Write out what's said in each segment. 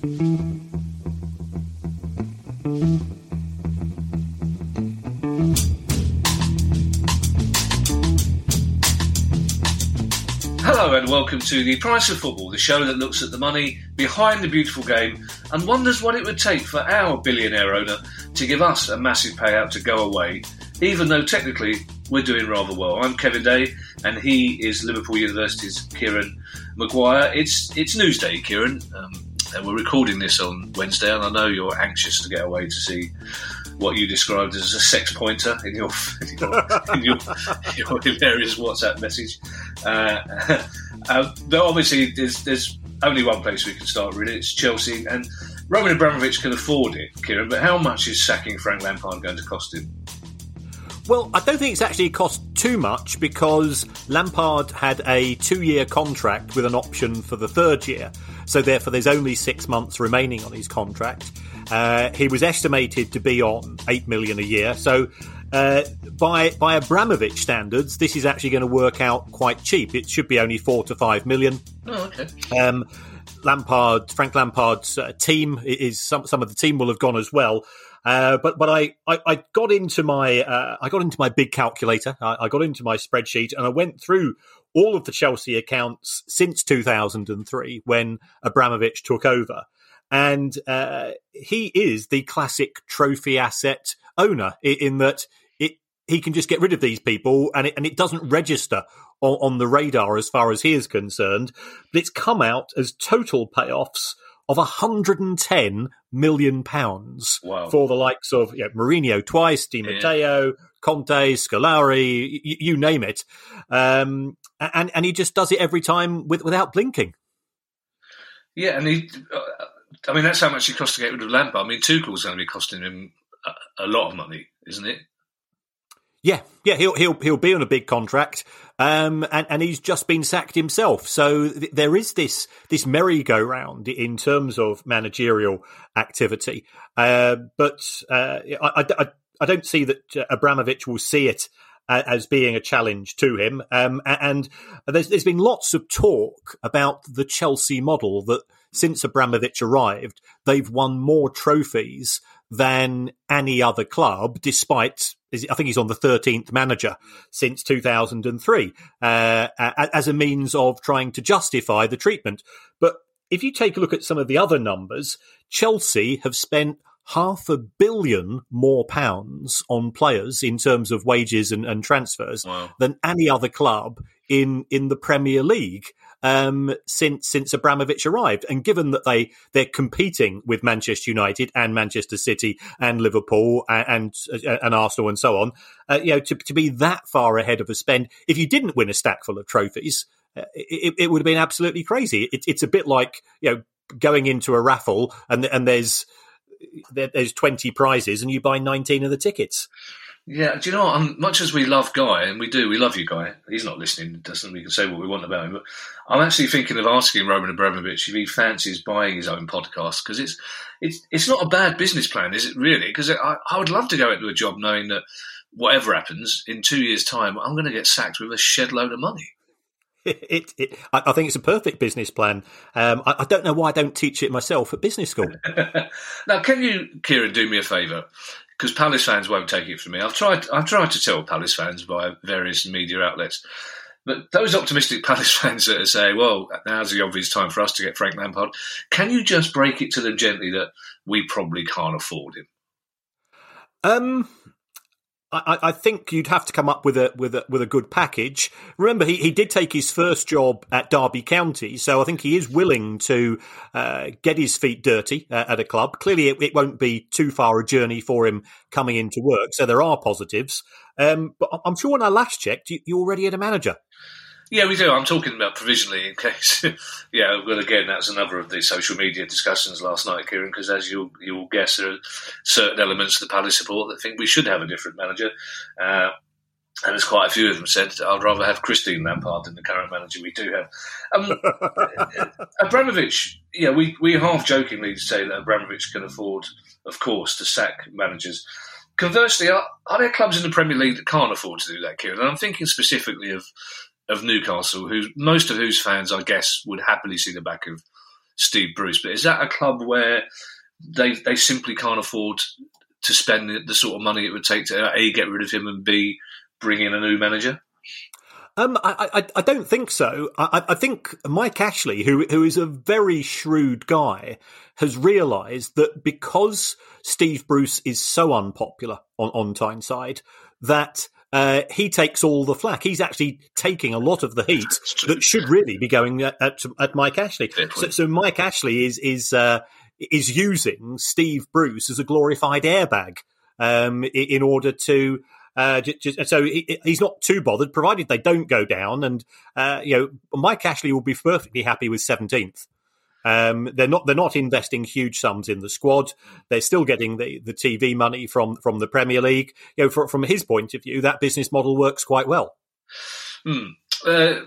Hello and welcome to The Price of Football, the show that looks at the money behind the beautiful game and wonders what it would take for our billionaire owner to give us a massive payout to go away, even though technically we're doing rather well. I'm Kevin Day and he is Liverpool University's Kieran Maguire. It's it's Newsday, Kieran. Um, and we're recording this on Wednesday, and I know you're anxious to get away to see what you described as a sex pointer in your in your, in your, your hilarious WhatsApp message. Uh, uh, but obviously, there's there's only one place we can start. Really, it's Chelsea, and Roman Abramovich can afford it, Kieran. But how much is sacking Frank Lampard going to cost him? Well, I don't think it's actually cost too much because Lampard had a two year contract with an option for the third year. So, therefore, there's only six months remaining on his contract. Uh, he was estimated to be on 8 million a year. So, uh, by by Abramovich standards, this is actually going to work out quite cheap. It should be only four to five million. Oh, okay. Um, Lampard, Frank Lampard's uh, team is some some of the team will have gone as well. Uh, but but I, I, I, got into my uh, I got into my big calculator. I, I, got into my spreadsheet and I went through all of the Chelsea accounts since 2003 when Abramovich took over, and uh, he is the classic trophy asset owner in, in, that it he can just get rid of these people and it, and it doesn't register on, on the radar as far as he is concerned. But it's come out as total payoffs of 110 million pounds wow. for the likes of you know, Mourinho twice, Di Matteo, yeah. Conte, Scolari, y- you name it. Um, and and he just does it every time with, without blinking. Yeah, and he. Uh, I mean, that's how much it costs to get rid of Lampard. I mean, Tuchel's going to be costing him a, a lot of money, isn't it? Yeah, yeah, he'll he'll he'll be on a big contract, um, and and he's just been sacked himself. So th- there is this this merry-go-round in terms of managerial activity, uh, but uh, I, I, I don't see that Abramovich will see it as being a challenge to him. Um, and there's, there's been lots of talk about the Chelsea model that since Abramovich arrived, they've won more trophies than any other club, despite I think he's on the 13th manager since 2003 uh, as a means of trying to justify the treatment. But if you take a look at some of the other numbers, Chelsea have spent half a billion more pounds on players in terms of wages and, and transfers wow. than any other club in in the Premier League um, since since Abramovich arrived. And given that they they're competing with Manchester United and Manchester City and Liverpool and and, and Arsenal and so on, uh, you know, to to be that far ahead of a spend, if you didn't win a stack full of trophies, uh, it, it, would have been absolutely crazy. It, it's a bit like you know going into a raffle and and there's there's 20 prizes and you buy 19 of the tickets. Yeah, do you know what? Um, much as we love Guy, and we do, we love you, Guy. He's not listening, doesn't we can say what we want about him. But I'm actually thinking of asking Roman Abramovich if he fancies buying his own podcast because it's it's it's not a bad business plan, is it? Really? Because I, I would love to go into a job knowing that whatever happens in two years' time, I'm going to get sacked with a shed load of money. It, it, I think it's a perfect business plan. Um, I, I, don't know why I don't teach it myself at business school. now, can you, Kieran, do me a favour? Because Palace fans won't take it from me. I've tried. I've tried to tell Palace fans by various media outlets But those optimistic Palace fans that saying, well, now's the obvious time for us to get Frank Lampard, can you just break it to them gently that we probably can't afford him? Um, I, I, think you'd have to come up with a with a with a good package. Remember, he, he did take his first job at Derby County, so I think he is willing to uh, get his feet dirty uh, at a club. Clearly, it, it, won't be too far a journey for him coming into work, so there are positives. Um, but I'm sure when I last checked, you, you already had a manager. Yeah, we do. I'm talking about provisionally in case. yeah, well, again, that's another of the social media discussions last night, Kieran. Because as you you will guess, there are certain elements of the Palace support that think we should have a different manager, uh, and there's quite a few of them said I'd rather have Christine Lampard than the current manager we do have. Um, Abramovich, yeah, we we half jokingly say that Abramovich can afford, of course, to sack managers. Conversely, are, are there clubs in the Premier League that can't afford to do that, Kieran? And I'm thinking specifically of of Newcastle, who most of whose fans, I guess, would happily see the back of Steve Bruce. But is that a club where they they simply can't afford to spend the, the sort of money it would take to a get rid of him and b bring in a new manager? Um, I, I, I, don't think so. I, I, think Mike Ashley, who who is a very shrewd guy, has realised that because Steve Bruce is so unpopular on on Tyneside, that uh, he takes all the flack. He's actually taking a lot of the heat that should really be going at, at, at Mike Ashley. So, so, Mike Ashley is is uh, is using Steve Bruce as a glorified airbag um, in order to. Uh, just, so he, he's not too bothered, provided they don't go down. And uh, you know, Mike Ashley will be perfectly happy with seventeenth. Um, they're not they're not investing huge sums in the squad. They're still getting the, the TV money from from the Premier League. You know, for, from his point of view, that business model works quite well. Hmm. Uh,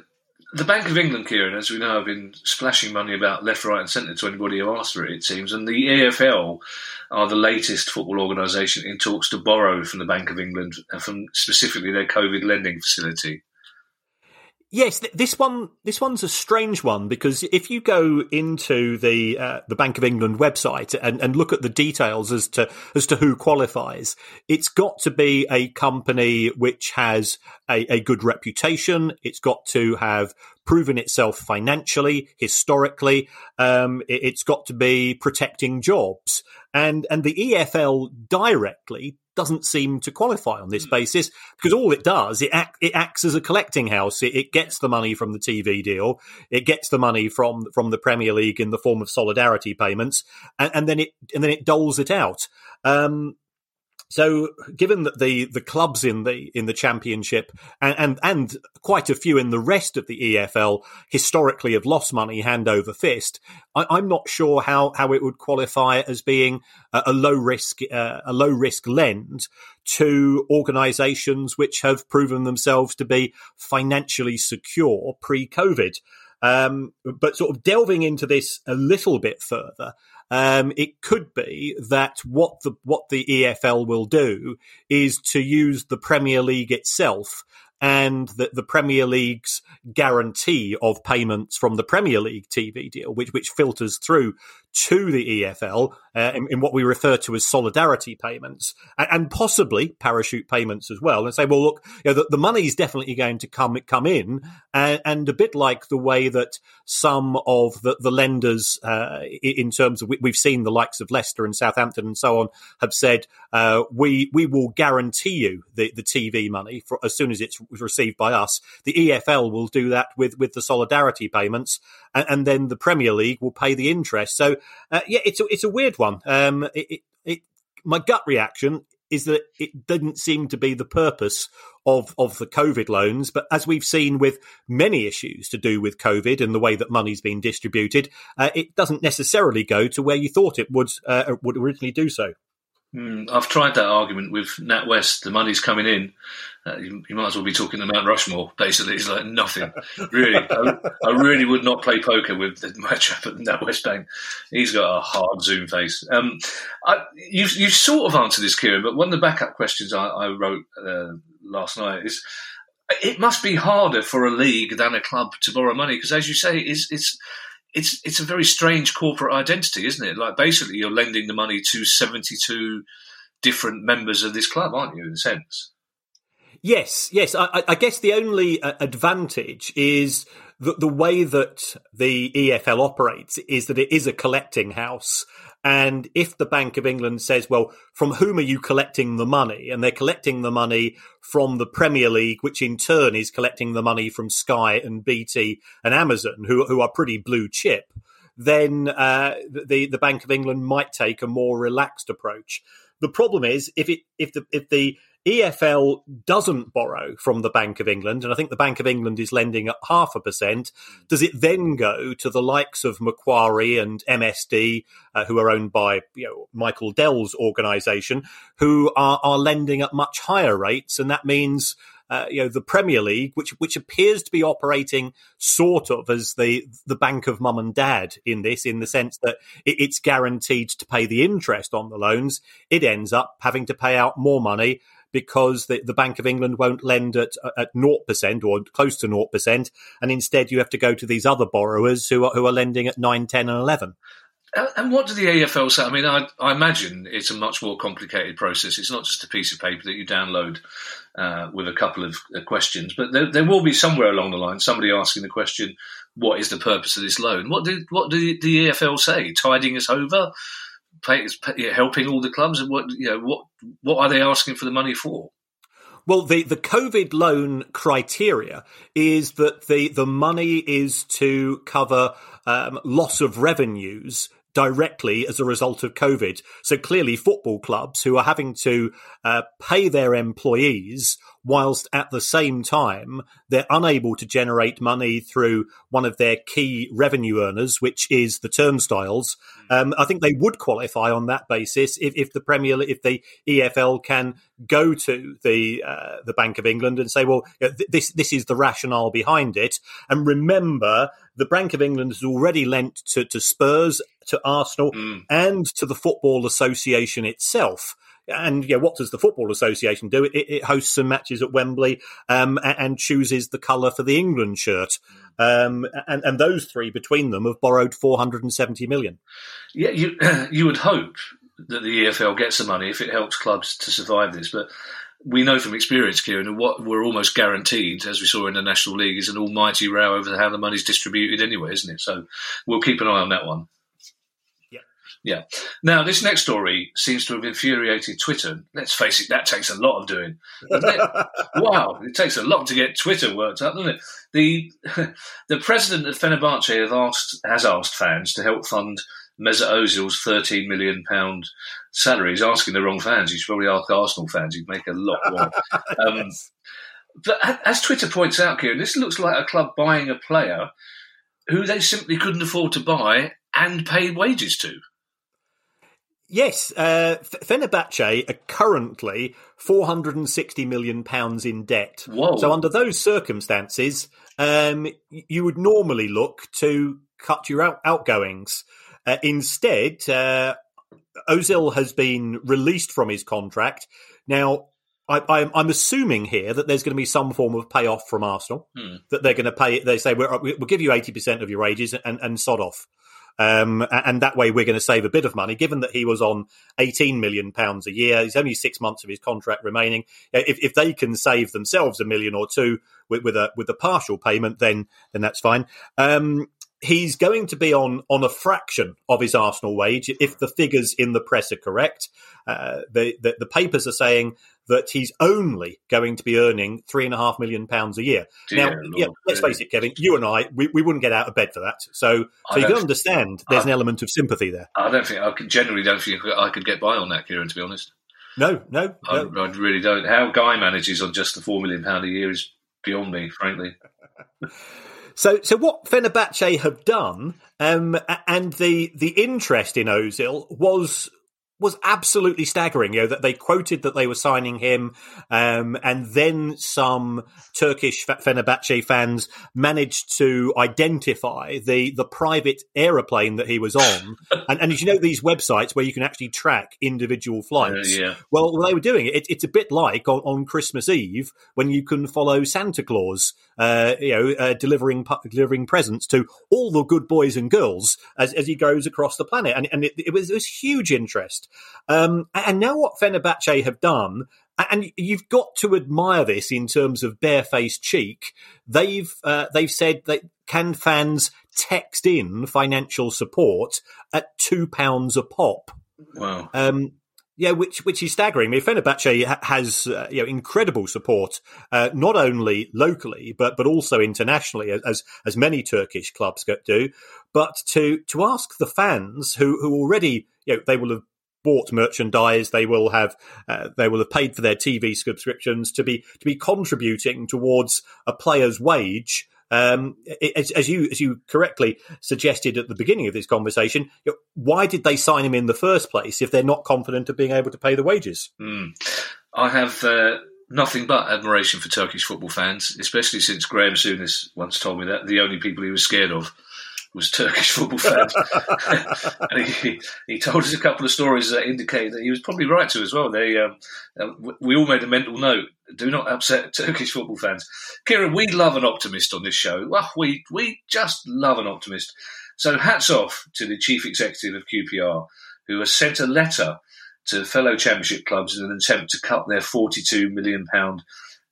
the Bank of England, Kieran, as we know, have been splashing money about left, right, and centre to anybody who asks for it. It seems, and the EFL are the latest football organisation in talks to borrow from the Bank of England from specifically their COVID lending facility. Yes, this one this one's a strange one because if you go into the uh, the Bank of England website and, and look at the details as to as to who qualifies, it's got to be a company which has a, a good reputation. It's got to have proven itself financially, historically. Um, it, it's got to be protecting jobs, and and the EFL directly doesn't seem to qualify on this hmm. basis because all it does it act, it acts as a collecting house. It, it, gets the money from the TV deal, it gets the money from from the Premier League in the form of solidarity payments, and, and then it and then it doles it out. Um, so, given that the the clubs in the in the championship and, and, and quite a few in the rest of the EFL historically have lost money hand over fist, I, am not sure how how it would qualify as being a, a low risk uh, a low risk lend to organisations which have proven themselves to be financially secure pre COVID. Um, but sort of delving into this a little bit further, um, it could be that what the what the EFL will do is to use the Premier League itself and the, the Premier League's guarantee of payments from the Premier League TV deal, which which filters through to the EFL uh, in, in, what we refer to as solidarity payments and, and, possibly parachute payments as well, and say, well, look, you know, the, the money is definitely going to come come in, and, and, a bit like the way that some of the, the lenders, uh, in terms of we've seen the likes of Leicester and Southampton and so on, have said uh, we we will guarantee you the, the TV money for, as soon as it's received by us. The EFL will do that with with the solidarity payments, and, and then the Premier League will pay the interest. So uh, yeah, it's a, it's a weird one. Um, it, it, it, my gut reaction is that it didn't seem to be the purpose of of the COVID loans. But as we've seen with many issues to do with COVID and the way that money's been distributed, uh, it doesn't necessarily go to where you thought it would uh, would originally do so. Mm, I've tried that argument with NatWest. The money's coming in. Uh, you, you, might as well be talking to Mount Rushmore. Basically, it's like nothing. Really, I, I, really would not play poker with the matchup at NatWest Bank. He's got a hard Zoom face. Um, I, you you sort of answered this, Kieran, but one of the backup questions I, I wrote uh, last night is it must be harder for a league than a club to borrow money because, as you say, it's it's it's it's a very strange corporate identity, isn't it? Like basically, you're lending the money to seventy two different members of this club, aren't you? In a sense. Yes, yes. I, I guess the only uh, advantage is the, the way that the EFL operates is that it is a collecting house. And if the Bank of England says, well, from whom are you collecting the money? And they're collecting the money from the Premier League, which in turn is collecting the money from Sky and BT and Amazon, who, who are pretty blue chip, then uh, the, the Bank of England might take a more relaxed approach. The problem is if it if the if the EFL doesn't borrow from the Bank of England, and I think the Bank of England is lending at half a percent. Does it then go to the likes of Macquarie and MSD, uh, who are owned by you know, Michael Dell's organisation, who are, are lending at much higher rates, and that means uh, you know the Premier League, which which appears to be operating sort of as the the bank of mum and dad in this, in the sense that it, it's guaranteed to pay the interest on the loans. It ends up having to pay out more money because the, the Bank of England won't lend at at naught percent or close to naught percent, and instead you have to go to these other borrowers who are who are lending at nine, ten, and eleven. And what do the EFL say? I mean, I, I, imagine it's a much more complicated process. It's not just a piece of paper that you download uh, with a couple of uh, questions, but there, there, will be somewhere along the line somebody asking the question, "What is the purpose of this loan?" What do what do the EFL say? Tiding us over, pay, helping all the clubs, and what you know, what what are they asking for the money for? Well, the, the COVID loan criteria is that the, the money is to cover um, loss of revenues directly as a result of COVID. So clearly, football clubs who are having to uh, pay their employees whilst at the same time they're unable to generate money through one of their key revenue earners, which is the turnstiles. Um, I think they would qualify on that basis if, if the Premier, if the EFL can go to the uh, the Bank of England and say, well, this this is the rationale behind it. And remember, the Bank of England has already lent to, to Spurs, to Arsenal, mm. and to the Football Association itself. And yeah, what does the Football Association do? It, it hosts some matches at Wembley um, and chooses the colour for the England shirt. Um, and, and those three between them have borrowed 470 million. Yeah, you you would hope that the EFL gets the money if it helps clubs to survive this, but we know from experience, Kieran, what we're almost guaranteed, as we saw in the National League, is an almighty row over how the money's distributed anyway, isn't it? So we'll keep an eye on that one. Yeah. Now, this next story seems to have infuriated Twitter. Let's face it, that takes a lot of doing. Wow, it takes a lot to get Twitter worked up, doesn't it? The the president of Fenerbahce has asked has asked fans to help fund Mesut Ozil's thirteen million pound salary. He's asking the wrong fans. He should probably ask Arsenal fans. He'd make a lot more. Um, but as Twitter points out, Kieran, this looks like a club buying a player who they simply couldn't afford to buy and pay wages to. Yes, uh, Fenerbahce are currently 460 million pounds in debt. Whoa. So under those circumstances, um, you would normally look to cut your out- outgoings. Uh, instead, uh, Ozil has been released from his contract. Now, I, am assuming here that there's going to be some form of payoff from Arsenal. Hmm. That they're going to pay. They say we'll, we'll give you 80% of your wages and, and sod off. Um, and that way we're going to save a bit of money, given that he was on 18 million pounds a year. He's only six months of his contract remaining. If, if they can save themselves a million or two with, with a with a partial payment, then then that's fine. Um, he's going to be on on a fraction of his Arsenal wage if the figures in the press are correct. Uh, the, the, the papers are saying that he's only going to be earning three and a half million pounds a year. Dear now, Lord, yeah, let's face it, Kevin, you and I, we, we wouldn't get out of bed for that. So, so you can understand there's I, an element of sympathy there. I don't think I generally don't think I could get by on that, Kieran. To be honest, no, no, I, no. I really don't. How Guy manages on just the four million pound a year is beyond me, frankly. So, so what Fenerbahce have done, um, and the the interest in Ozil was was absolutely staggering. You know that they quoted that they were signing him, um, and then some Turkish Fenerbahce fans managed to identify the the private aeroplane that he was on. and, and as you know, these websites where you can actually track individual flights. Uh, yeah. Well, they were doing it. it. It's a bit like on, on Christmas Eve when you can follow Santa Claus, uh, you know, uh, delivering delivering presents to all the good boys and girls as, as he goes across the planet, and and it, it was, it was huge interest. Um, and now what Fenerbahce have done, and you've got to admire this in terms of barefaced cheek. They've uh, they've said that can fans text in financial support at two pounds a pop. Wow. Um, yeah, which which is staggering. I mean, Fenerbahce has uh, you know incredible support, uh, not only locally but but also internationally, as as many Turkish clubs do. But to to ask the fans who who already you know they will have bought merchandise, they will have uh, they will have paid for their TV subscriptions to be to be contributing towards a player's wage um, as, as, you as you correctly suggested at the beginning of this conversation, why did they sign him in the first place if they're not confident of being able to pay the wages? Mm. I have uh, nothing but admiration for Turkish football fans, especially since Graham Souness once told me that the only people he was scared of was Turkish football fans. and he, he told us a couple of stories that indicate that he was probably right to as well. They, um, we all made a mental note: do not upset Turkish football fans. Kieran, we love an optimist on this show. Well, we we just love an optimist. So hats off to the chief executive of QPR, who has sent a letter to fellow Championship clubs in an attempt to cut their 42 million pound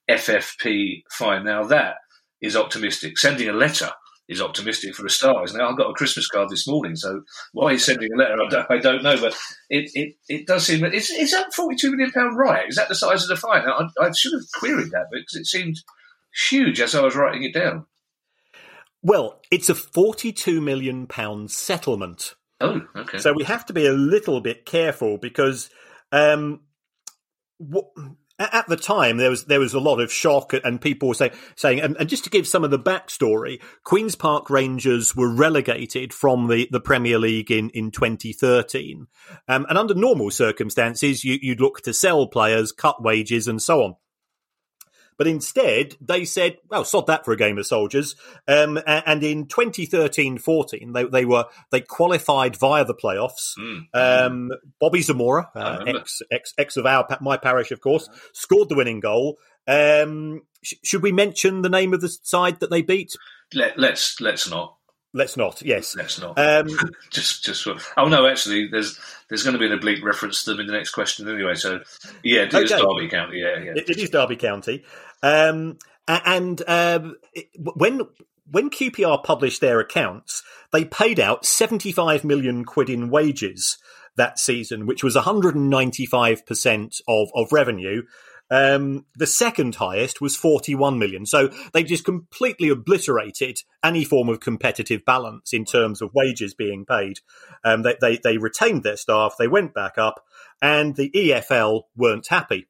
FFP fine. Now that is optimistic. Sending a letter is optimistic for a start. Now I got a Christmas card this morning, so why he's sending a letter, I don't, I don't know. But it, it, it does seem is, is that forty two million pound right? Is that the size of the fine? I, I should have queried that because it seemed huge as I was writing it down. Well, it's a forty-two million pound settlement. Oh, okay. So we have to be a little bit careful because um, what, at the time there was there was a lot of shock and people were say, saying and, and, just to give some of the backstory queens park rangers were relegated from the, the premier league in, in 2013 um, and under normal circumstances you, you'd look to sell players cut wages and so on but instead, they said, well, sod that for a game of soldiers. Um, and in 2013-14, they, they were, they qualified via the playoffs. Mm. Um, Bobby Zamora, uh, ex, ex, ex of our, my parish, of course, scored the winning goal. Um, sh- should we mention the name of the side that they beat? Let, let's, let's not. Let's not. Yes, let's not. Um, just, just. Oh no, actually, there's there's going to be an oblique reference to them in the next question anyway. So, yeah, it is okay. Derby County. Yeah, yeah. It, it is Derby County. Um, and um, when when QPR published their accounts, they paid out 75 million quid in wages that season, which was 195% of, of revenue. Um, the second highest was 41 million. So they just completely obliterated any form of competitive balance in terms of wages being paid. Um, they, they, they retained their staff, they went back up, and the EFL weren't happy.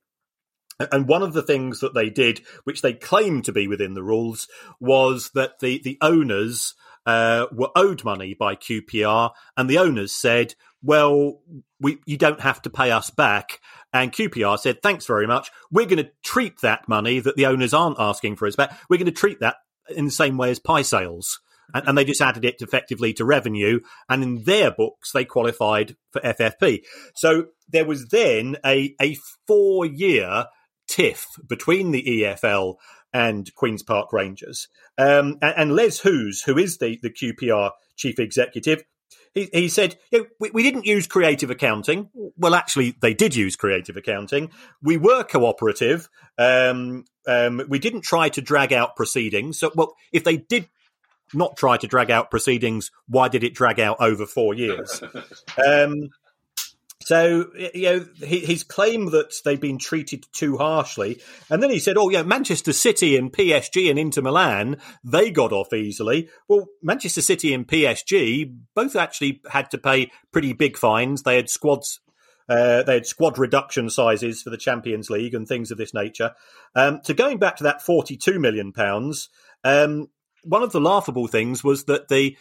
And one of the things that they did, which they claimed to be within the rules, was that the, the owners uh, were owed money by QPR, and the owners said, "Well, we you don't have to pay us back." And QPR said, "Thanks very much. We're going to treat that money that the owners aren't asking for us back. We're going to treat that in the same way as pie sales." And, and they just added it effectively to revenue, and in their books they qualified for FFP. So there was then a a four year tiff between the EFL and Queen's Park Rangers. Um, and, and, Lee Hoos, who is the, the QPR chief executive, he, he said, you know, we, we, didn't use creative accounting. Well, actually, they did use creative accounting. We were cooperative. Um, um, we didn't try to drag out proceedings. So, well, if they did not try to drag out proceedings, why did it drag out over four years? Um, so, you know, his claim that they've been treated too harshly. And then he said, oh, yeah, Manchester City and PSG and Inter Milan, they got off easily. Well, Manchester City and PSG both actually had to pay pretty big fines. They had squads. Uh, they had squad reduction sizes for the Champions League and things of this nature. Um, to going back to that forty-two million pounds, um, one of the laughable things was that the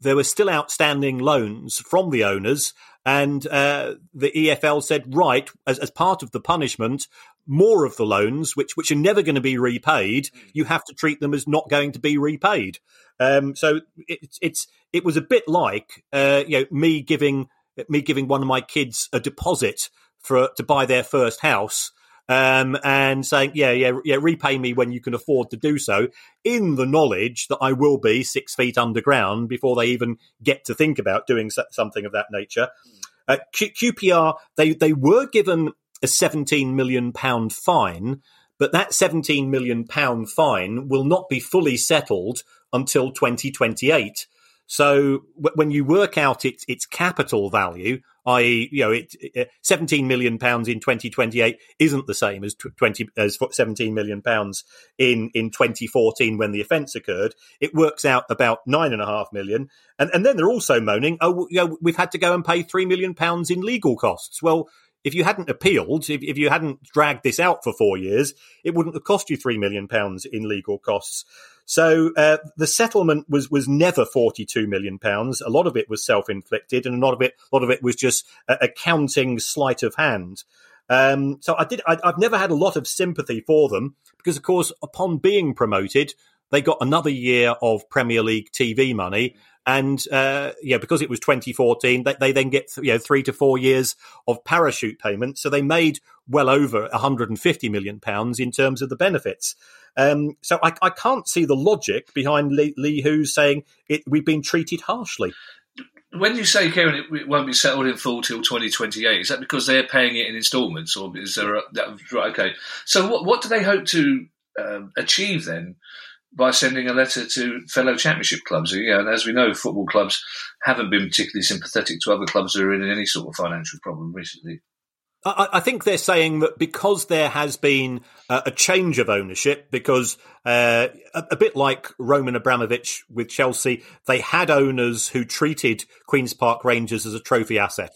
there were still outstanding loans from the owners and uh, the EFL said, right, as, as part of the punishment, more of the loans, which which are never going to be repaid, you have to treat them as not going to be repaid. Um, so it's it's it was a bit like uh, you know me giving me giving one of my kids a deposit for to buy their first house, um, and saying, yeah, yeah, yeah, repay me when you can afford to do so, in the knowledge that I will be six feet underground before they even get to think about doing something of that nature. Uh, Q- QPR, they, they were given a 17 million pound fine, but that 17 million pound fine will not be fully settled until 2028. So when you work out its its capital value, i.e., you know, it, it, 17 million pounds in 2028 isn't the same as 20 as 17 million pounds in in 2014 when the offence occurred. It works out about nine and a half million, and and then they're also moaning, oh, you know, we've had to go and pay three million pounds in legal costs. Well. If you hadn't appealed, if, if you hadn't dragged this out for four years, it wouldn't have cost you three million pounds in legal costs. So uh, the settlement was was never forty two million pounds. A lot of it was self inflicted, and a lot of it a lot of it was just accounting sleight of hand. Um, so I did. I, I've never had a lot of sympathy for them because, of course, upon being promoted, they got another year of Premier League TV money. And uh, yeah, because it was 2014, they, they then get you know three to four years of parachute payments. So they made well over 150 million pounds in terms of the benefits. Um, so I, I, can't see the logic behind Lee, Lee Hoos saying it, we've been treated harshly. When you say, Kieran, it won't be settled in full till 2028, is that because they're paying it in instalments, or is there a, that, right? Okay, so what what do they hope to um, achieve then by sending a letter to fellow championship clubs? Yeah, and as we know, football clubs haven't been particularly sympathetic to other clubs that are in any sort of financial problem recently. I, I think they're saying that because there has been a, a change of ownership, because uh, a, a, bit like Roman Abramovich with Chelsea, they had owners who treated Queens Park Rangers as a trophy asset.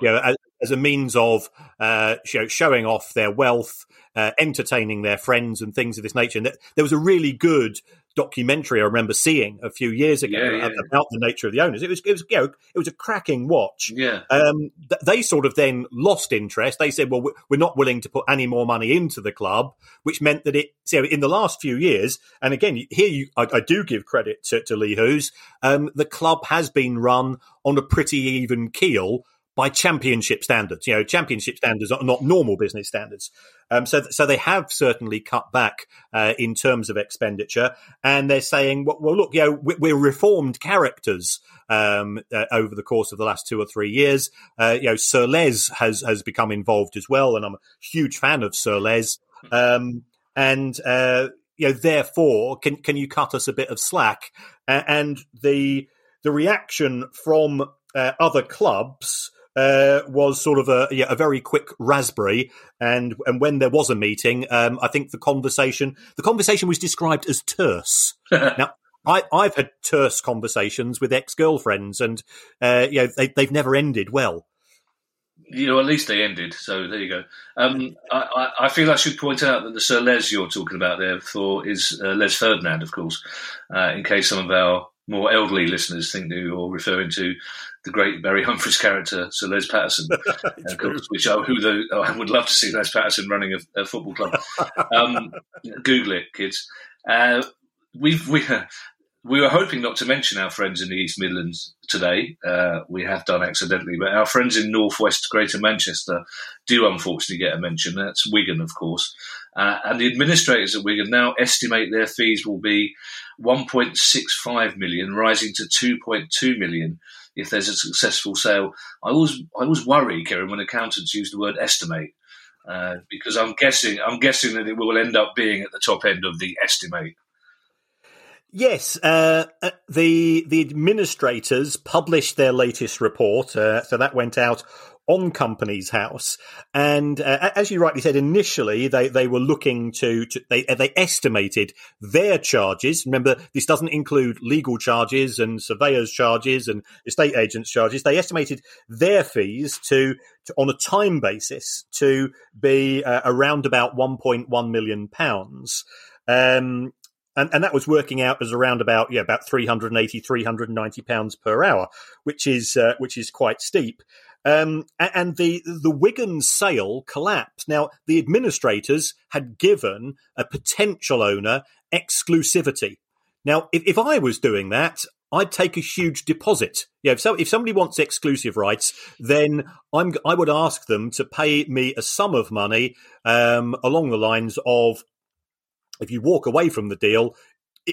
You know, as, a means of uh, showing off their wealth, uh, entertaining their friends, and things of this nature. And there was a really good documentary I remember seeing a few years ago yeah, yeah. about the nature of the owners. It was, it was, you know, it was a cracking watch. Yeah. Um, th- they sort of then lost interest. They said, well, we're not willing to put any more money into the club, which meant that it, so in the last few years, and again, here you, I, I do give credit to, to Lee Hoos, um, the club has been run on a pretty even keel by championship standards. You know, championship standards are not normal business standards. Um, so, so they have certainly cut back uh, in terms of expenditure, and they're saying, well, well look, you know, we're reformed characters um, uh, over the course of the last two or three years. Uh, you know, Sir Les has has become involved as well, and I'm a huge fan of Sir Les. Um, and uh, you know, therefore, can can you cut us a bit of slack? and the the reaction from uh, other clubs uh, was sort of a yeah, a very quick raspberry, and and when there was a meeting, um, I think the conversation the conversation was described as terse. now. I, I've had terse conversations with ex girlfriends, and uh, you know they, they've never ended well you know, at least they ended. So there you go. Um, I, I, feel I should point out that the Sir Les you're talking about there for is uh, Les Ferdinand, of course, uh, in case some of our more elderly listeners think that you're referring to the great Barry Humphries character, Sir Les Patterson, of course, which I, who the, oh, I would love to see Les Patterson running a, a football club. Um, Google it, kids. Uh, we've we we were hoping not to mention our friends in the East Midlands today. Uh, we have done accidentally, but our friends in Northwest Greater Manchester do unfortunately get a mention. That's Wigan, of course. Uh, and the administrators at Wigan now estimate their fees will be 1.65 million, rising to 2.2 million if there's a successful sale. I always I always worry, Kieran, when accountants use the word estimate. Uh, because I'm guessing I'm guessing that it will end up being at the top end of the estimate. Yes, uh, uh the the administrators published their latest report, uh, so that went out on Companies House. And uh, as you rightly said, initially they, they were looking to, to, they they estimated their charges. Remember, this doesn't include legal charges and surveyors' charges and estate agents' charges. They estimated their fees to, to on a time basis to be uh, around about 1.1 million pounds. Um, and, and that was working out as around about yeah about 380 390 pounds per hour which is uh, which is quite steep um, and the the Wigan sale collapsed. Now the administrators had given a potential owner exclusivity. Now, if, if I was doing that, I'd take a huge deposit. Yeah, if so, if somebody wants exclusive rights, then I'm I would ask them to pay me a sum of money um, along the lines of if you walk away from the deal,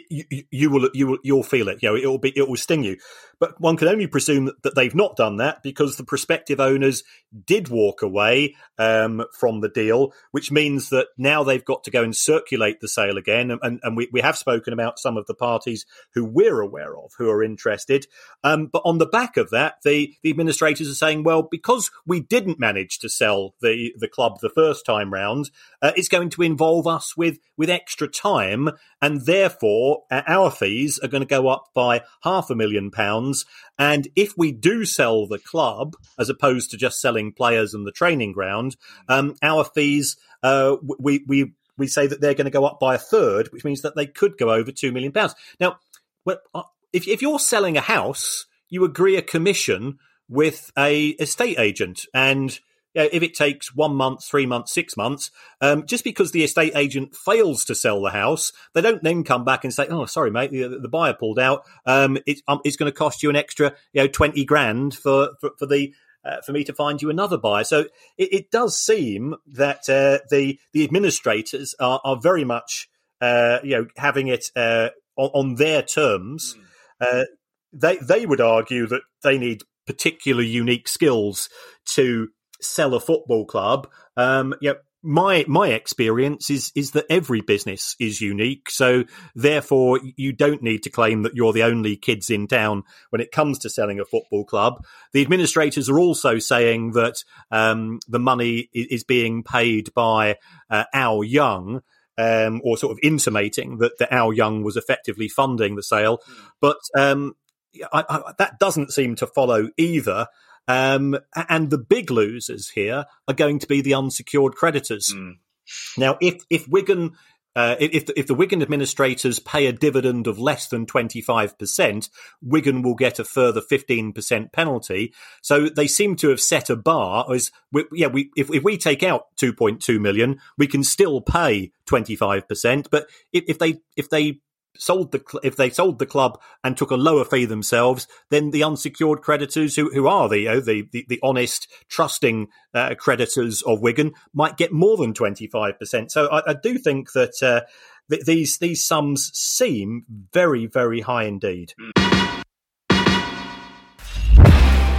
you, you, will you will you'll feel it. You know, it will be it will sting you. But one can only presume that, they've not done that because the prospective owners did walk away um, from the deal, which means that now they've got to go and circulate the sale again. And, and we, we have spoken about some of the parties who we're aware of who are interested. Um, but on the back of that, the, the administrators are saying, well, because we didn't manage to sell the, the club the first time round, uh, it's going to involve us with, with extra time. And therefore, our fees are going to go up by half a million pounds and if we do sell the club, as opposed to just selling players and the training ground, um, our fees, uh, we, we, we say that they're going to go up by a third, which means that they could go over £2 million. Now, uh, if, if you're selling a house, you agree a commission with a estate agent and if it takes one month, three months, six months, um, just because the estate agent fails to sell the house, they don't then come back and say, "Oh, sorry, mate, the, the buyer pulled out. Um, it, um, it's going to cost you an extra, you know, twenty grand for for, for the." Uh, for me to find you another buyer, so it, it does seem that uh, the the administrators are, are very much, uh, you know, having it uh, on, on, their terms. Mm. they they would argue that they need particular unique skills to sell a football club, um, yeah, my my experience is is that every business is unique. So therefore, you don't need to claim that you're the only kids in town when it comes to selling a football club. The administrators are also saying that um, the money is being paid by uh, Au Yeung. Um, or sort of intimating that, that Au Yeung was effectively funding the sale, mm. but um, I, I, that doesn't seem to follow either. Um, and the big losers here are going to be the unsecured creditors. Mm. Now, if if Wigan uh, if, if the Wigan administrators pay a dividend of less than 25%, Wigan will get a further 15% penalty. So they seem to have set a bar as, we, yeah, we, if, if we take out 2.2 million, we can still pay 25%. But if, if they, if they sold the if they sold the club and took a lower fee themselves, then the unsecured creditors who who are the you know, the, the, the honest, trusting uh, creditors of Wigan might get more than twenty five percent. So I, I, do think that uh, th- these these sums seem very very high indeed. Mm.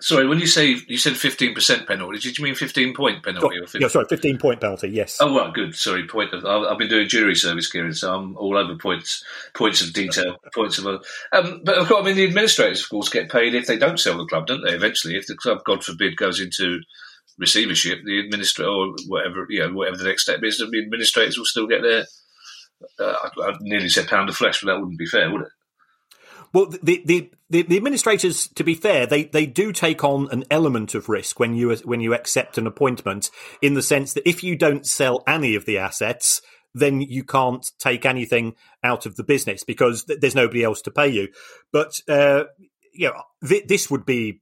Sorry, when you say you said fifteen percent penalty, did you mean fifteen point penalty? or 15? Yeah, sorry, fifteen point penalty. Yes. Oh well, good. Sorry, point. Of, I've been doing jury service, Kieran, so I'm all over points, points of detail, points of. Um, but of course, I mean, the administrators, of course, get paid if they don't sell the club, don't they? Eventually, if the club, God forbid, goes into receivership, the administrator or whatever, you know, whatever the next step is, the administrators will still get their. Uh, I, I nearly said pound of flesh, but that wouldn't be fair, would it? Well, the, the, the, the, administrators, to be fair, they, they do take on an element of risk when you when you accept an appointment, in the sense that if you don't sell any of the assets, then you can't take anything out of the business because th- there's nobody else to pay you. But uh, you know, th- this would be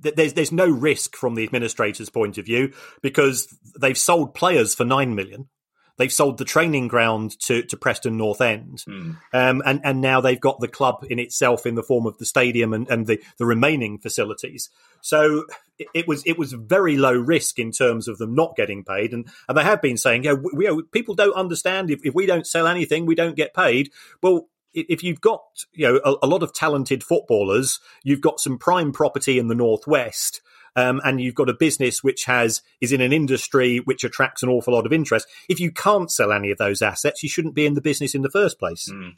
there's there's no risk from the administrator's point of view because they've sold players for nine million They've sold the training ground to, to Preston North End, mm. um, and and now they've got the club in itself in the form of the stadium and, and the, the remaining facilities. So it, it was it was very low risk in terms of them not getting paid, and, and they have been saying, yeah, we, we, people don't understand if, if we don't sell anything, we don't get paid. Well, if you've got you know a, a, lot of talented footballers, you've got some prime property in the northwest um, and you've got a business which has is in an industry which attracts an awful lot of interest. If you can't sell any of those assets, you shouldn't be in the business in the first place. Mm.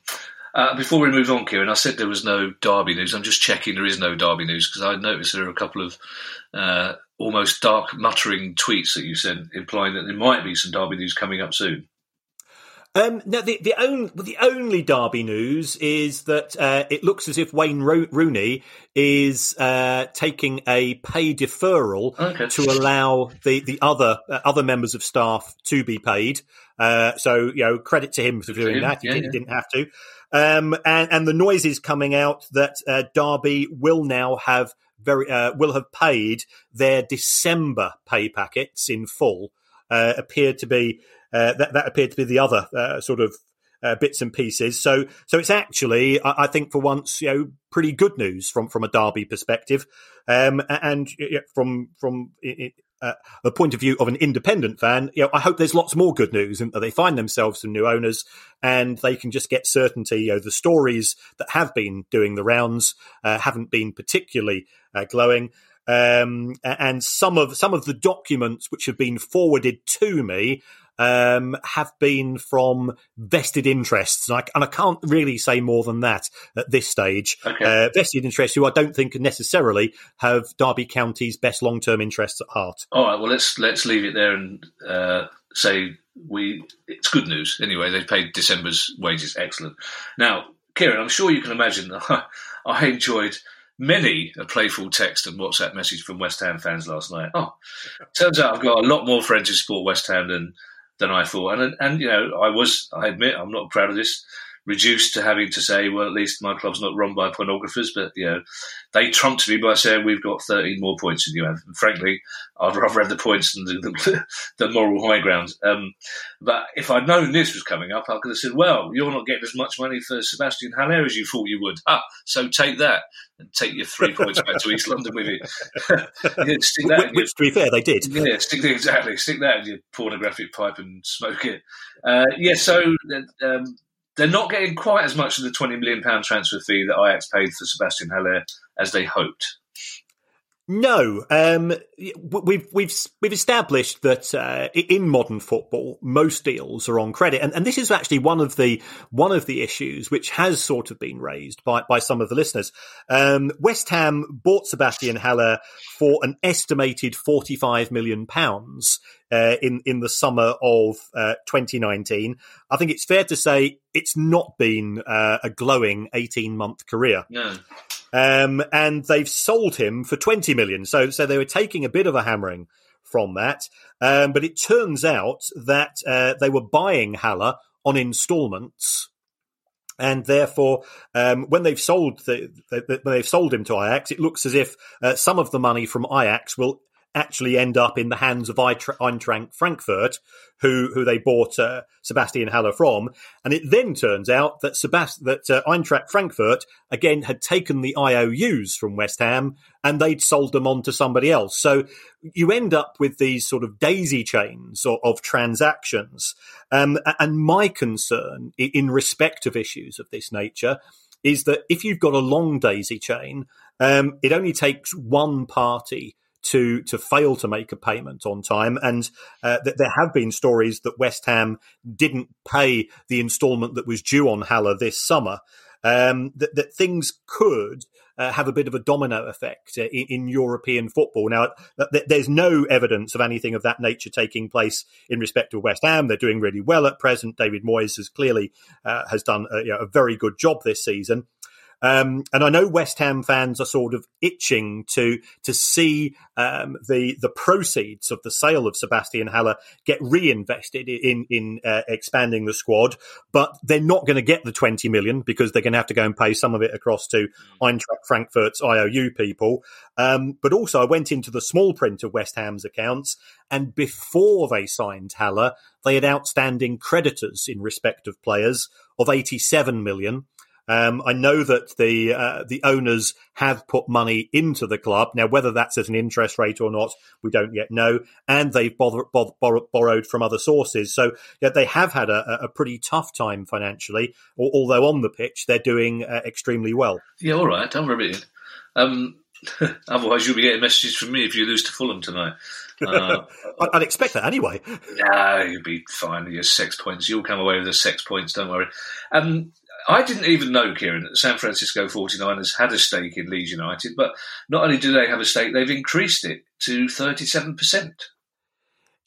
Uh, before we move on, Kieran, I said there was no Derby news. I'm just checking there is no Derby news because I noticed there are a couple of uh, almost dark muttering tweets that you sent implying that there might be some Derby news coming up soon. Um, no, the the only the only Derby news is that uh, it looks as if Wayne Ro- Rooney is uh, taking a pay deferral Okay. to allow the the other uh, other members of staff to be paid. Uh, so you know, credit to him for doing him. that. He Yeah, didn't, yeah. didn't have to. Um, and and the noise is coming out that uh, Derby will now have very uh, will have paid their December pay packets in full. Uh, appeared to be that that appeared to be the other uh, sort of uh, bits and pieces. So so it's actually I, I think for once you know pretty good news from from a Derby perspective, um, and uh, from from uh, the point of view of an independent fan, you know, I hope there's lots more good news and that they find themselves some new owners and they can just get certainty. You know, the stories that have been doing the rounds uh, haven't been particularly uh, glowing. Um, and some of some of the documents which have been forwarded to me um, have been from vested interests, and I, and I can't really say more than that at this stage. Okay. Uh, vested interests who I don't think necessarily have Derby County's best long term interests at heart. All right. Well, let's let's leave it there and uh, say we. It's good news anyway. They paid December's wages. Excellent. Now, Kieran, I'm sure you can imagine that I enjoyed many a playful text and WhatsApp message from West Ham fans last night. Oh, turns out I've got a lot more friends who support West Ham than than I thought. And and you know, I was. I admit I'm not proud of this. Reduced to having to say, well, at least my club's not run by pornographers, but you know, they trumped me by saying we've got 13 more points than you have. And frankly, I'd rather have the points than the, the, the moral high ground. Um, but if I'd known this was coming up, I could have said, well, you're not getting as much money for Sebastian Haller as you thought you would. Ah, so take that and take your three points back to East London with you. yeah, stick that Which, your which, to be fair, they did. yeah, stick exactly. Stick that in your pornographic pipe and smoke it. Uh, yeah, so um, they're not getting quite as much of the twenty million pound transfer fee that Ajax paid for Sebastian Haller as they hoped. No, um, we've we've we've established that uh, in modern football, most deals are on credit, and, and this is actually one of the one of the issues which has sort of been raised by by some of the listeners. Um, West Ham bought Sebastian Haller for an estimated forty five million pounds uh, in in the summer of uh, 2019. I think it's fair to say it's not been uh, a glowing 18 month career. No, Um, and they've sold him for 20 million. So, so they were taking a bit of a hammering from that. Um, but it turns out that uh, they were buying Haller on installments. And therefore, um, when they've sold the, the, the- when they've sold him to Ajax, it looks as if uh, some of the money from Ajax will actually end up in the hands of Eintracht Frankfurt, who who they bought uh, Sebastian Haller from. And it then turns out that Sebast- that uh, Eintracht Frankfurt again had taken the IOUs from West Ham and they'd sold them on to somebody else. So you end up with these sort of daisy chains of, of transactions. Um, and my concern in respect of issues of this nature is that if you've got a long daisy chain, um, it only takes one party to to fail to make a payment on time, and uh, that there have been stories that West Ham didn't pay the instalment that was due on Haller this summer. Um, that, that things could uh, have a bit of a domino effect uh, in, in European football. Now, th- th- there's no evidence of anything of that nature taking place in respect of West Ham. They're doing really well at present. David Moyes has clearly uh, has done a, you know, a very good job this season. Um, and I know West Ham fans are sort of itching to to see um, the the proceeds of the sale of Sebastian Haller get reinvested in in uh, expanding the squad, but they're not going to get the twenty million because they're going to have to go and pay some of it across to Eintracht Frankfurt's IOU people. Um, but also, I went into the small print of West Ham's accounts, and before they signed Haller, they had outstanding creditors in respect of players of eighty seven million. Um, I know that the uh, the owners have put money into the club now. Whether that's at an interest rate or not, we don't yet know. And they've bother, bother, borrow, borrowed from other sources, so yeah, they have had a, a pretty tough time financially. Although on the pitch, they're doing uh, extremely well. yeah, all right, don't in. Um, otherwise, you'll be getting messages from me if you lose to Fulham tonight. Uh, I'd expect that anyway. No, you'll be fine. With your six points. You'll come away with the six points. Don't worry. Um, I didn't even know, Kieran, that San Francisco 49ers had a stake in Leeds United, but not only do they have a stake, they've increased it to 37%.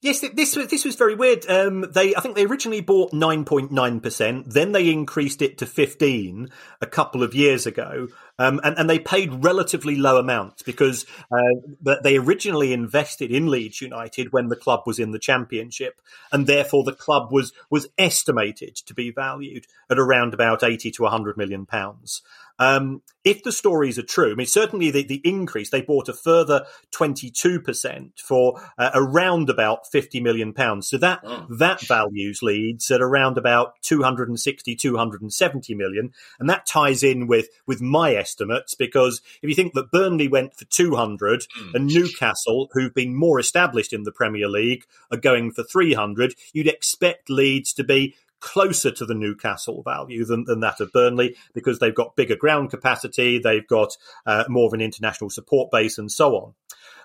Yes, this was this was very weird. Um, they, I think they originally bought nine point nine percent, then they increased it to fifteen a couple of years ago, um, and, and they paid relatively low amounts because uh, they originally invested in Leeds United when the club was in the Championship, and therefore the club was was estimated to be valued at around about eighty to hundred million pounds. Um, if the stories are true, I mean, certainly the, the increase, they bought a further 22% for uh, around about 50 million pounds. So that, oh. that values Leeds at around about 260, 270 million. And that ties in with, with my estimates because if you think that Burnley went for 200 mm. and Newcastle, who've been more established in the Premier League, are going for 300, you'd expect Leeds to be closer to the Newcastle value than, than that of Burnley because they've got bigger ground capacity, they've got uh, more of an international support base, and so on.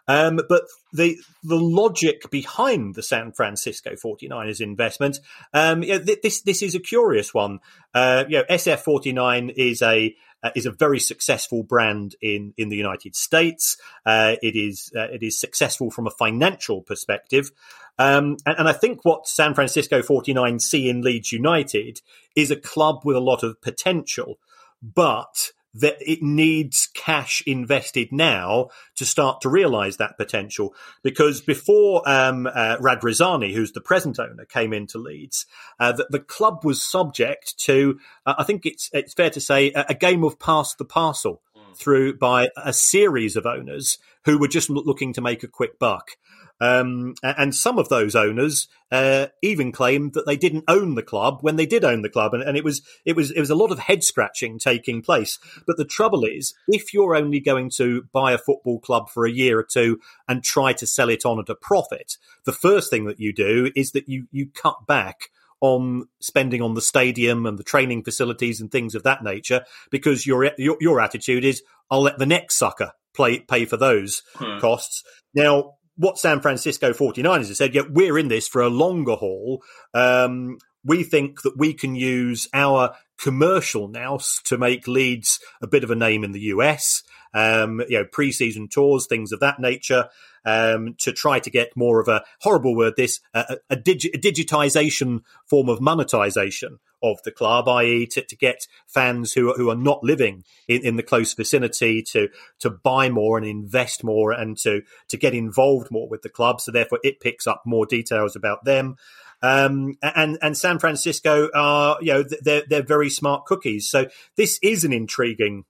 Um, but the the logic behind the San Francisco 49ers investment, um, you know, th- this this is a curious one. Uh, you know, SF49 is a uh, is a very successful brand in in the United States. Uh, it is uh, it is successful from a financial perspective. Um, and, and, I think what San Francisco 49 see in Leeds United is a club with a lot of potential, but that it needs cash invested now to start to realize that potential. Because before um, uh, Radrizzani, who's the present owner, came into Leeds, uh, the, the, club was subject to, uh, I think it's it's fair to say, a, a game of pass the parcel mm. through by a series of owners who were just looking to make a quick buck. Um, and some of those owners uh, even claimed that they didn't own the club when they did own the club, and, and, it was it was it was a lot of head scratching taking place. But the trouble is, if you're only going to buy a football club for a year or two and try to sell it on at a profit, the first thing that you do is that you you cut back on spending on the stadium and the training facilities and things of that nature because your your, your attitude is I'll let the next sucker play, pay for those hmm. costs. Now, what San Francisco 49ers have said, yeah, we're in this for a longer haul. Um, we think that we can use our commercial nous to make Leeds a bit of a name in the US. Um, you know, preseason tours, things of that nature, um, to try to get more of a horrible word, this a, a, digi- a digitization form of monetization of the club, i.e., to, to get fans who are, who are not living in, in the close vicinity to to buy more and invest more and to to get involved more with the club. So therefore, it picks up more details about them. Um, and and San Francisco are you know they're they're very smart cookies. So this is an intriguing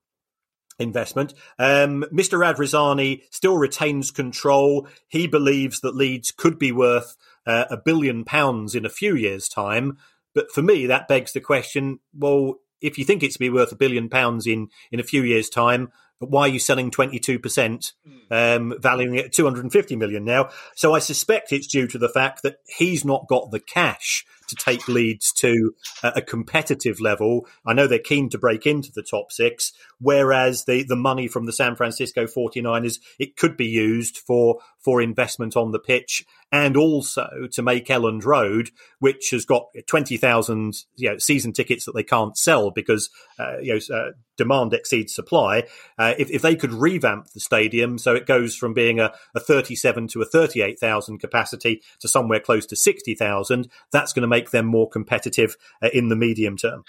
investment. Um, Mr. Radrizzani still retains control. He believes that Leeds could be worth uh, a billion pounds in a few years' time. But for me, that begs the question: Well, if you think it's to be worth a billion pounds in in a few years' time, why are you selling 22%, um, valuing it at 250 million now? So I suspect it's due to the fact that he's not got the cash to take Leeds to a competitive level. I know they're keen to break into the top six, whereas the, the money from the San Francisco 49ers, it could be used for, for investment on the pitch and also to make Elland Road, which has got 20,000 you know, season tickets that they can't sell because uh, you know, uh, demand exceeds supply. Uh, if, if they could revamp the stadium so it goes from being a, a 37 to a 38,000 capacity to somewhere close to 60,000, that's going to make them more competitive uh, in the medium term.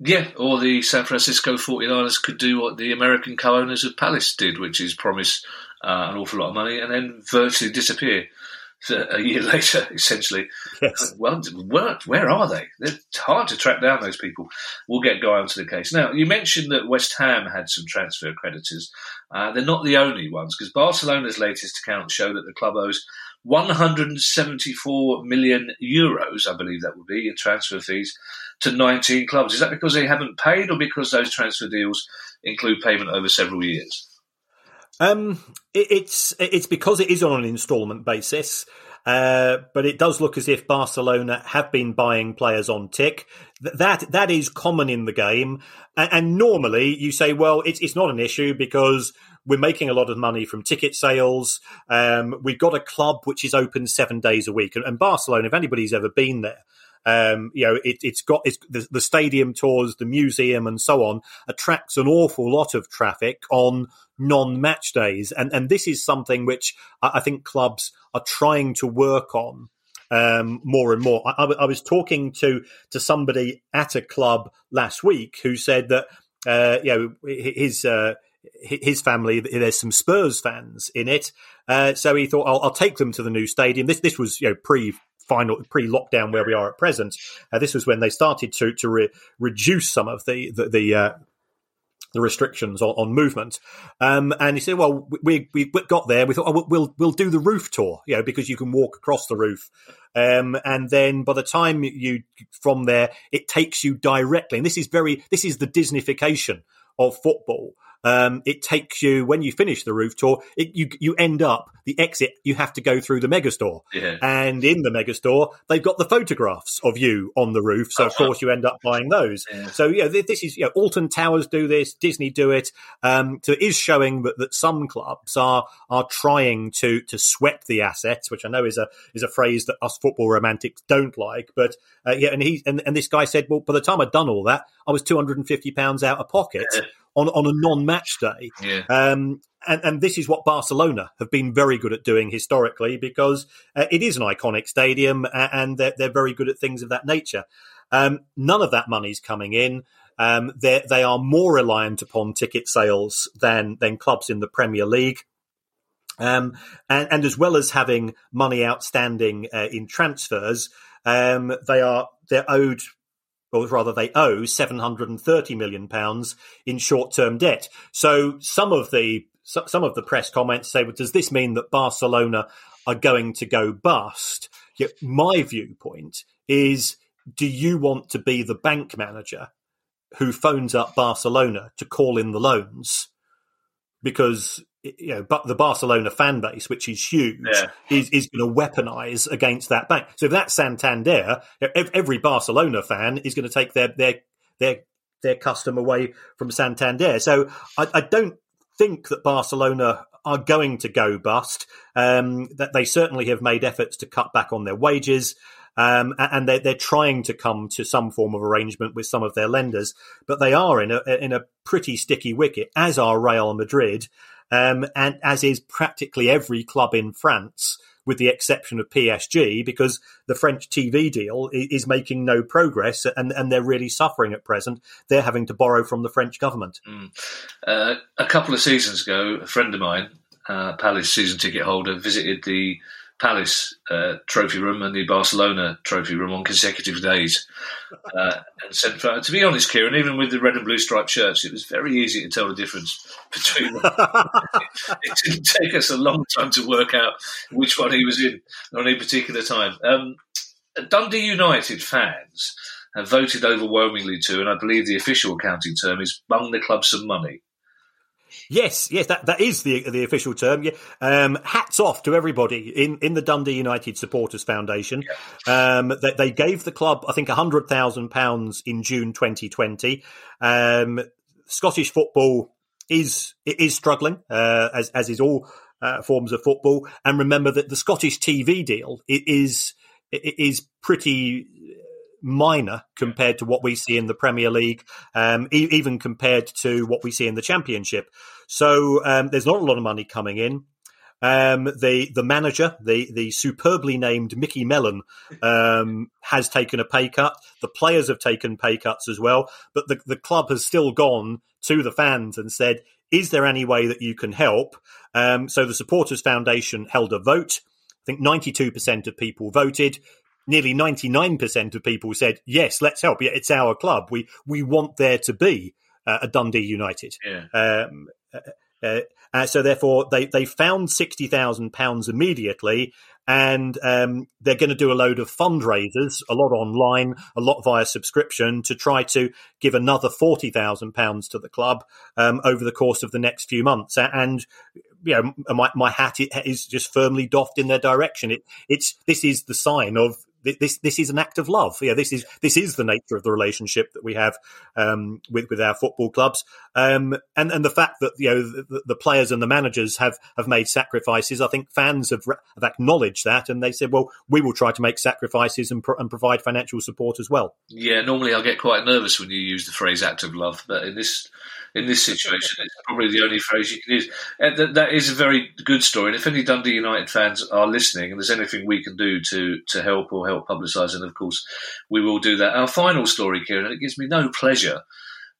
Yeah, or the San Francisco 49ers could do what the American co owners of Palace did, which is promise uh, an awful lot of money and then virtually disappear a year later, essentially. Yes. Well, where, where are they? It's hard to track down those people. We'll get going to the case. Now, you mentioned that West Ham had some transfer creditors. Uh, they're not the only ones, because Barcelona's latest accounts show that the club owes 174 million euros, I believe that would be, in transfer fees to 19 clubs. Is that because they haven't paid or because those transfer deals include payment over several years? Um, it, it's it's because it is on an instalment basis. Uh, but it does look as if Barcelona have been buying players on tick. That that is common in the game, and, and normally you say, well, it's it's not an issue because we're making a lot of money from ticket sales. Um, we've got a club which is open seven days a week, and, and Barcelona, if anybody's ever been there, um, you know, it, has got it's, the, the, stadium tours, the museum, and so on attracts an awful lot of traffic on non-match days, and and this is something which I, I think clubs are trying to work on um, more and more. I, I, was talking to to somebody at a club last week who said that uh, you know his. Uh, his family, there's some Spurs fans in it, uh, so he thought, I'll, I'll, take them to the new stadium." This this was you know pre final pre lockdown where we are at present. Uh, this was when they started to to re- reduce some of the the, the uh, the restrictions on, on movement. Um, and he said, "Well, we, we, we got there. We thought oh, we'll we'll do the roof tour, you know, because you can walk across the roof. Um, and then by the time you from there, it takes you directly. And this is very this is the Disneyfication of football um, it takes you when you finish the roof tour. It, you you end up the exit. You have to go through the megastore, yeah. and in the megastore they've got the photographs of you on the roof. So oh, of course you end up buying those. Yeah. So yeah, this is you know, Alton Towers do this, Disney do it. Um, so it is showing that, that some clubs are are trying to to sweat the assets, which I know is a is a phrase that us football romantics don't like. But uh, yeah, and he and, and this guy said, well, by the time I'd done all that, I was two hundred and fifty pounds out of pocket. Yeah on on a non-match day. Yeah. Um, and, and this is what Barcelona have been very good at doing historically because uh, it is an iconic stadium and they're, they're very good at things of that nature. Um, none of that money's coming in. Um, they are more reliant upon ticket sales than than clubs in the Premier League. Um, and, and, as well as having money outstanding uh, in transfers, um, they are they're owed or rather they owe 730 million pounds in short-term debt. So some of the some of the press comments say, well, does this mean that Barcelona are going to go bust? Yet my viewpoint is, do you want to be the bank manager who phones up Barcelona to call in the loans? Because you know, but the Barcelona fan base, which is huge, yeah. is, is going to weaponize against that bank. So if that's Santander, every Barcelona fan is going to take their their their their custom away from Santander. So I, I don't think that Barcelona are going to go bust. Um, that they certainly have made efforts to cut back on their wages. Um, and they're, they're trying to come to some form of arrangement with some of their lenders, but they are in a in a pretty sticky wicket, as are Real Madrid, um, and as is practically every club in France, with the exception of PSG, because the French TV deal is making no progress and, and they're really suffering at present. They're having to borrow from the French government. Mm. Uh, a couple of seasons ago, a friend of mine, uh, Palace season ticket holder, visited the Palace uh, trophy room and the Barcelona trophy room on consecutive days. Uh, and said, to be honest, Kieran, even with the red and blue striped shirts, it was very easy to tell the difference between them. it didn't take us a long time to work out which one he was in on any particular time. Um, Dundee United fans have voted overwhelmingly to, and I believe the official accounting term is bung the club some money. Yes, yes, that, that is the the official term. Yeah. Um, hats off to everybody in, in the Dundee United Supporters Foundation. Yeah. Um, they, they, gave the club, I think, hundred thousand pounds in June 2020. Um, Scottish football is is struggling, uh, as as is all uh, forms of football. And remember that the Scottish TV deal is is pretty minor compared to what we see in the Premier League, um, e- even compared to what we see in the Championship. So um, there's not a lot of money coming in. Um, the the manager, the the superbly named Micky Mellon, um, has taken a pay cut. The players have taken pay cuts as well, but the the club has still gone to the fans and said, "Is there any way that you can help?" Um, so the Supporters Foundation held a vote. I think 92% of people voted nearly 99% of people said, yes, let's help. Yeah, it's our club. We, we want there to be uh, a Dundee United. Yeah. Um, uh, uh, uh so therefore, they, they found £60,000 immediately and um, they're going to do a load of fundraisers, a lot online, a lot via subscription, to try to give another forty thousand pounds to the club um, over the course of the next few months. And you know, my, my hat is just firmly doffed in their direction. It, it's this is the sign of this this is an act of love. Yeah, this is this is the nature of the relationship that we have um, with with our football clubs, um, and and the fact that you know the, the, players and the managers have have made sacrifices. I think fans have have acknowledged that, and they said, well, we will try to make sacrifices and, pro- and provide financial support as well. Yeah, normally I get quite nervous when you use the phrase "act of love," but in this in this situation, it's probably the only phrase you can use. And that, that is a very good story. And if any Dundee United fans are listening, and there's anything we can do to to help or help publicise, and of course we will do that. Our final story, Kieran, and it gives me no pleasure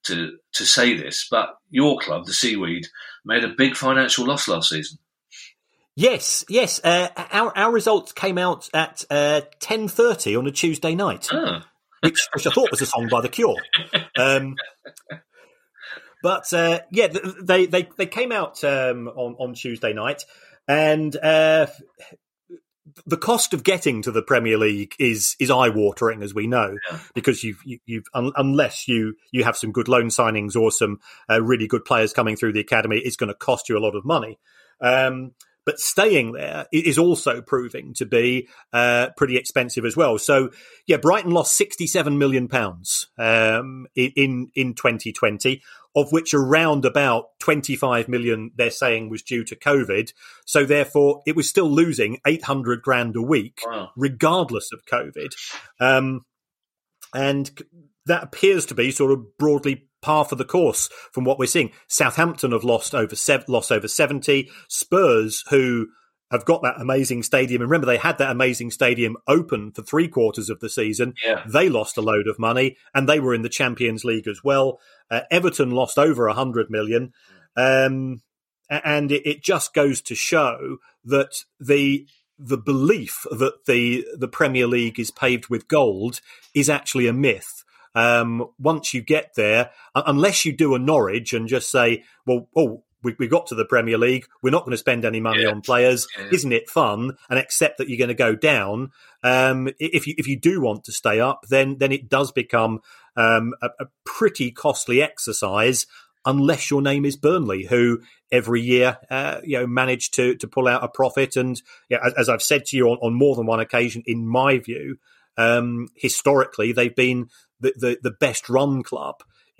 to to say this, but your club, the Seaweed, made a big financial loss last season. Yes, yes. Uh, our our results came out at uh, ten thirty on a Tuesday night, Oh. which, which I thought was a song by The Cure. Um, but uh, yeah, they they they came out um, on on Tuesday night, and uh, the cost of getting to the Premier League is is eye watering, as we know, Yeah. because you've you, you've un, unless you you have some good loan signings or some uh, really good players coming through the academy, it's going to cost you a lot of money. Um, but staying there is also proving to be uh, pretty expensive as well. So, yeah, Brighton lost sixty-seven million pounds um, in in twenty twenty, of which around about twenty-five million they're saying was due to COVID. So, therefore, it was still losing eight hundred grand a week, Wow. regardless of COVID. Um, and that appears to be sort of broadly par for the course from what we're seeing. Southampton have lost over lost over seventy. Spurs, who have got that amazing stadium, and remember they had that amazing stadium open for three quarters of the season. Yeah. They lost a load of money, and they were in the Champions League as well. Uh, Everton lost over a hundred million, um, and it, it just goes to show that the the belief that the the Premier League is paved with gold is actually a myth. Um, once you get there, unless you do a Norwich and just say, "Well, oh, we, we got to the Premier League, we're not going to spend any money Yeah. on players, Yeah. isn't it fun?" and accept that you're going to go down. Um, if you if you do want to stay up, then then it does become um, a, a pretty costly exercise. Unless your name is Burnley, who every year uh, you know manage to to pull out a profit, and yeah, as, as I've said to you on, on more than one occasion, in my view, um, historically they've been the, the, the best run club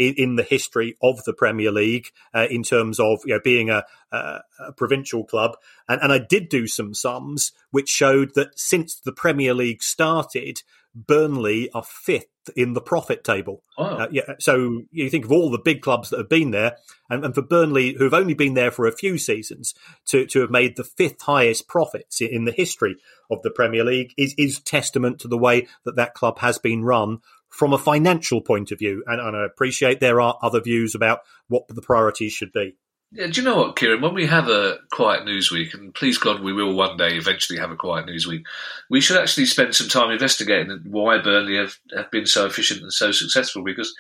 in, in the history of the Premier League uh, in terms of you know, being a, a, a provincial club. And, and I did do some sums which showed that since the Premier League started, Burnley are fifth in the profit table. Wow. Uh, yeah, so you think of all the big clubs that have been there, and, and for Burnley, who have only been there for a few seasons, to, to have made the fifth highest profits in, in the history of the Premier League is is testament to the way that that club has been run from a financial point of view. And, and I appreciate there are other views about what the priorities should be. Yeah, do you know what, Kieran? When we have a quiet news week, and please God, we will one day eventually have a quiet news week, we should actually spend some time investigating why Burnley have, have been so efficient and so successful because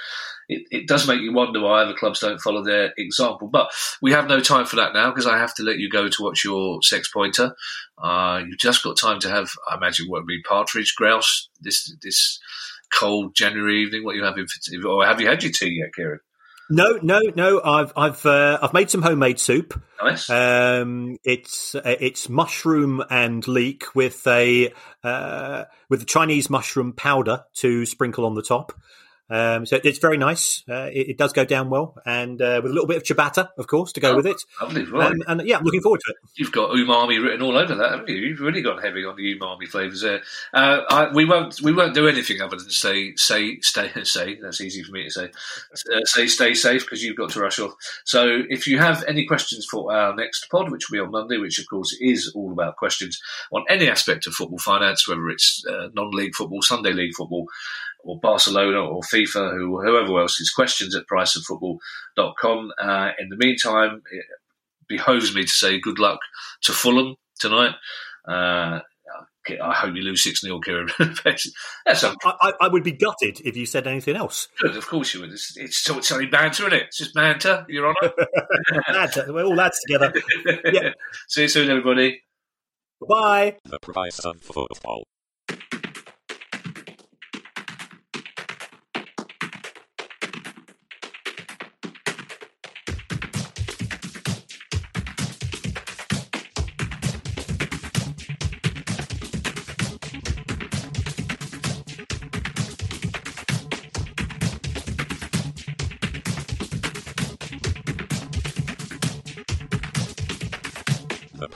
it, it does make you wonder why other clubs don't follow their example. But we have no time for that now because I have to let you go to watch your sex pointer. Uh, you've just got time to have, I imagine, what would be partridge, grouse this this cold January evening. What are you having for tea? Or have you had your tea yet, Kieran? No, no, no. I've I've uh, I've made some homemade soup. Nice. Um, it's uh, it's mushroom and leek with a uh, with a Chinese mushroom powder to sprinkle on the top. Um, so it's very nice. Uh, it, it does go down well, and uh, with a little bit of ciabatta, of course, to go Oh, with it. Lovely, right. Um, and yeah, I'm looking forward to it. You've got umami written all over that, haven't you? You've really gone heavy on the umami flavours there. Uh, I, we won't we won't do anything other than say say stay say. That's easy for me to say. Uh, say stay safe because you've got to rush off. So if you have any questions for our next pod, which will be on Monday, which of course is all about questions on any aspect of football finance, whether it's uh, non-league football, Sunday league football. Or Barcelona or FIFA, who, whoever else is questions at priceoffootball.com. Uh, in the meantime, it behoves me to say good luck to Fulham tonight. Uh, I hope you lose 6 0, Kieran. That's a, I, I, I would be gutted if you said anything else. good, of course you would. It's, it's, it's only banter, isn't it? It's just banter, Your Honour. Lads, we're all lads together. Yeah. See you soon, everybody. Bye. The price of football.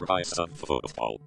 The uh, price of football.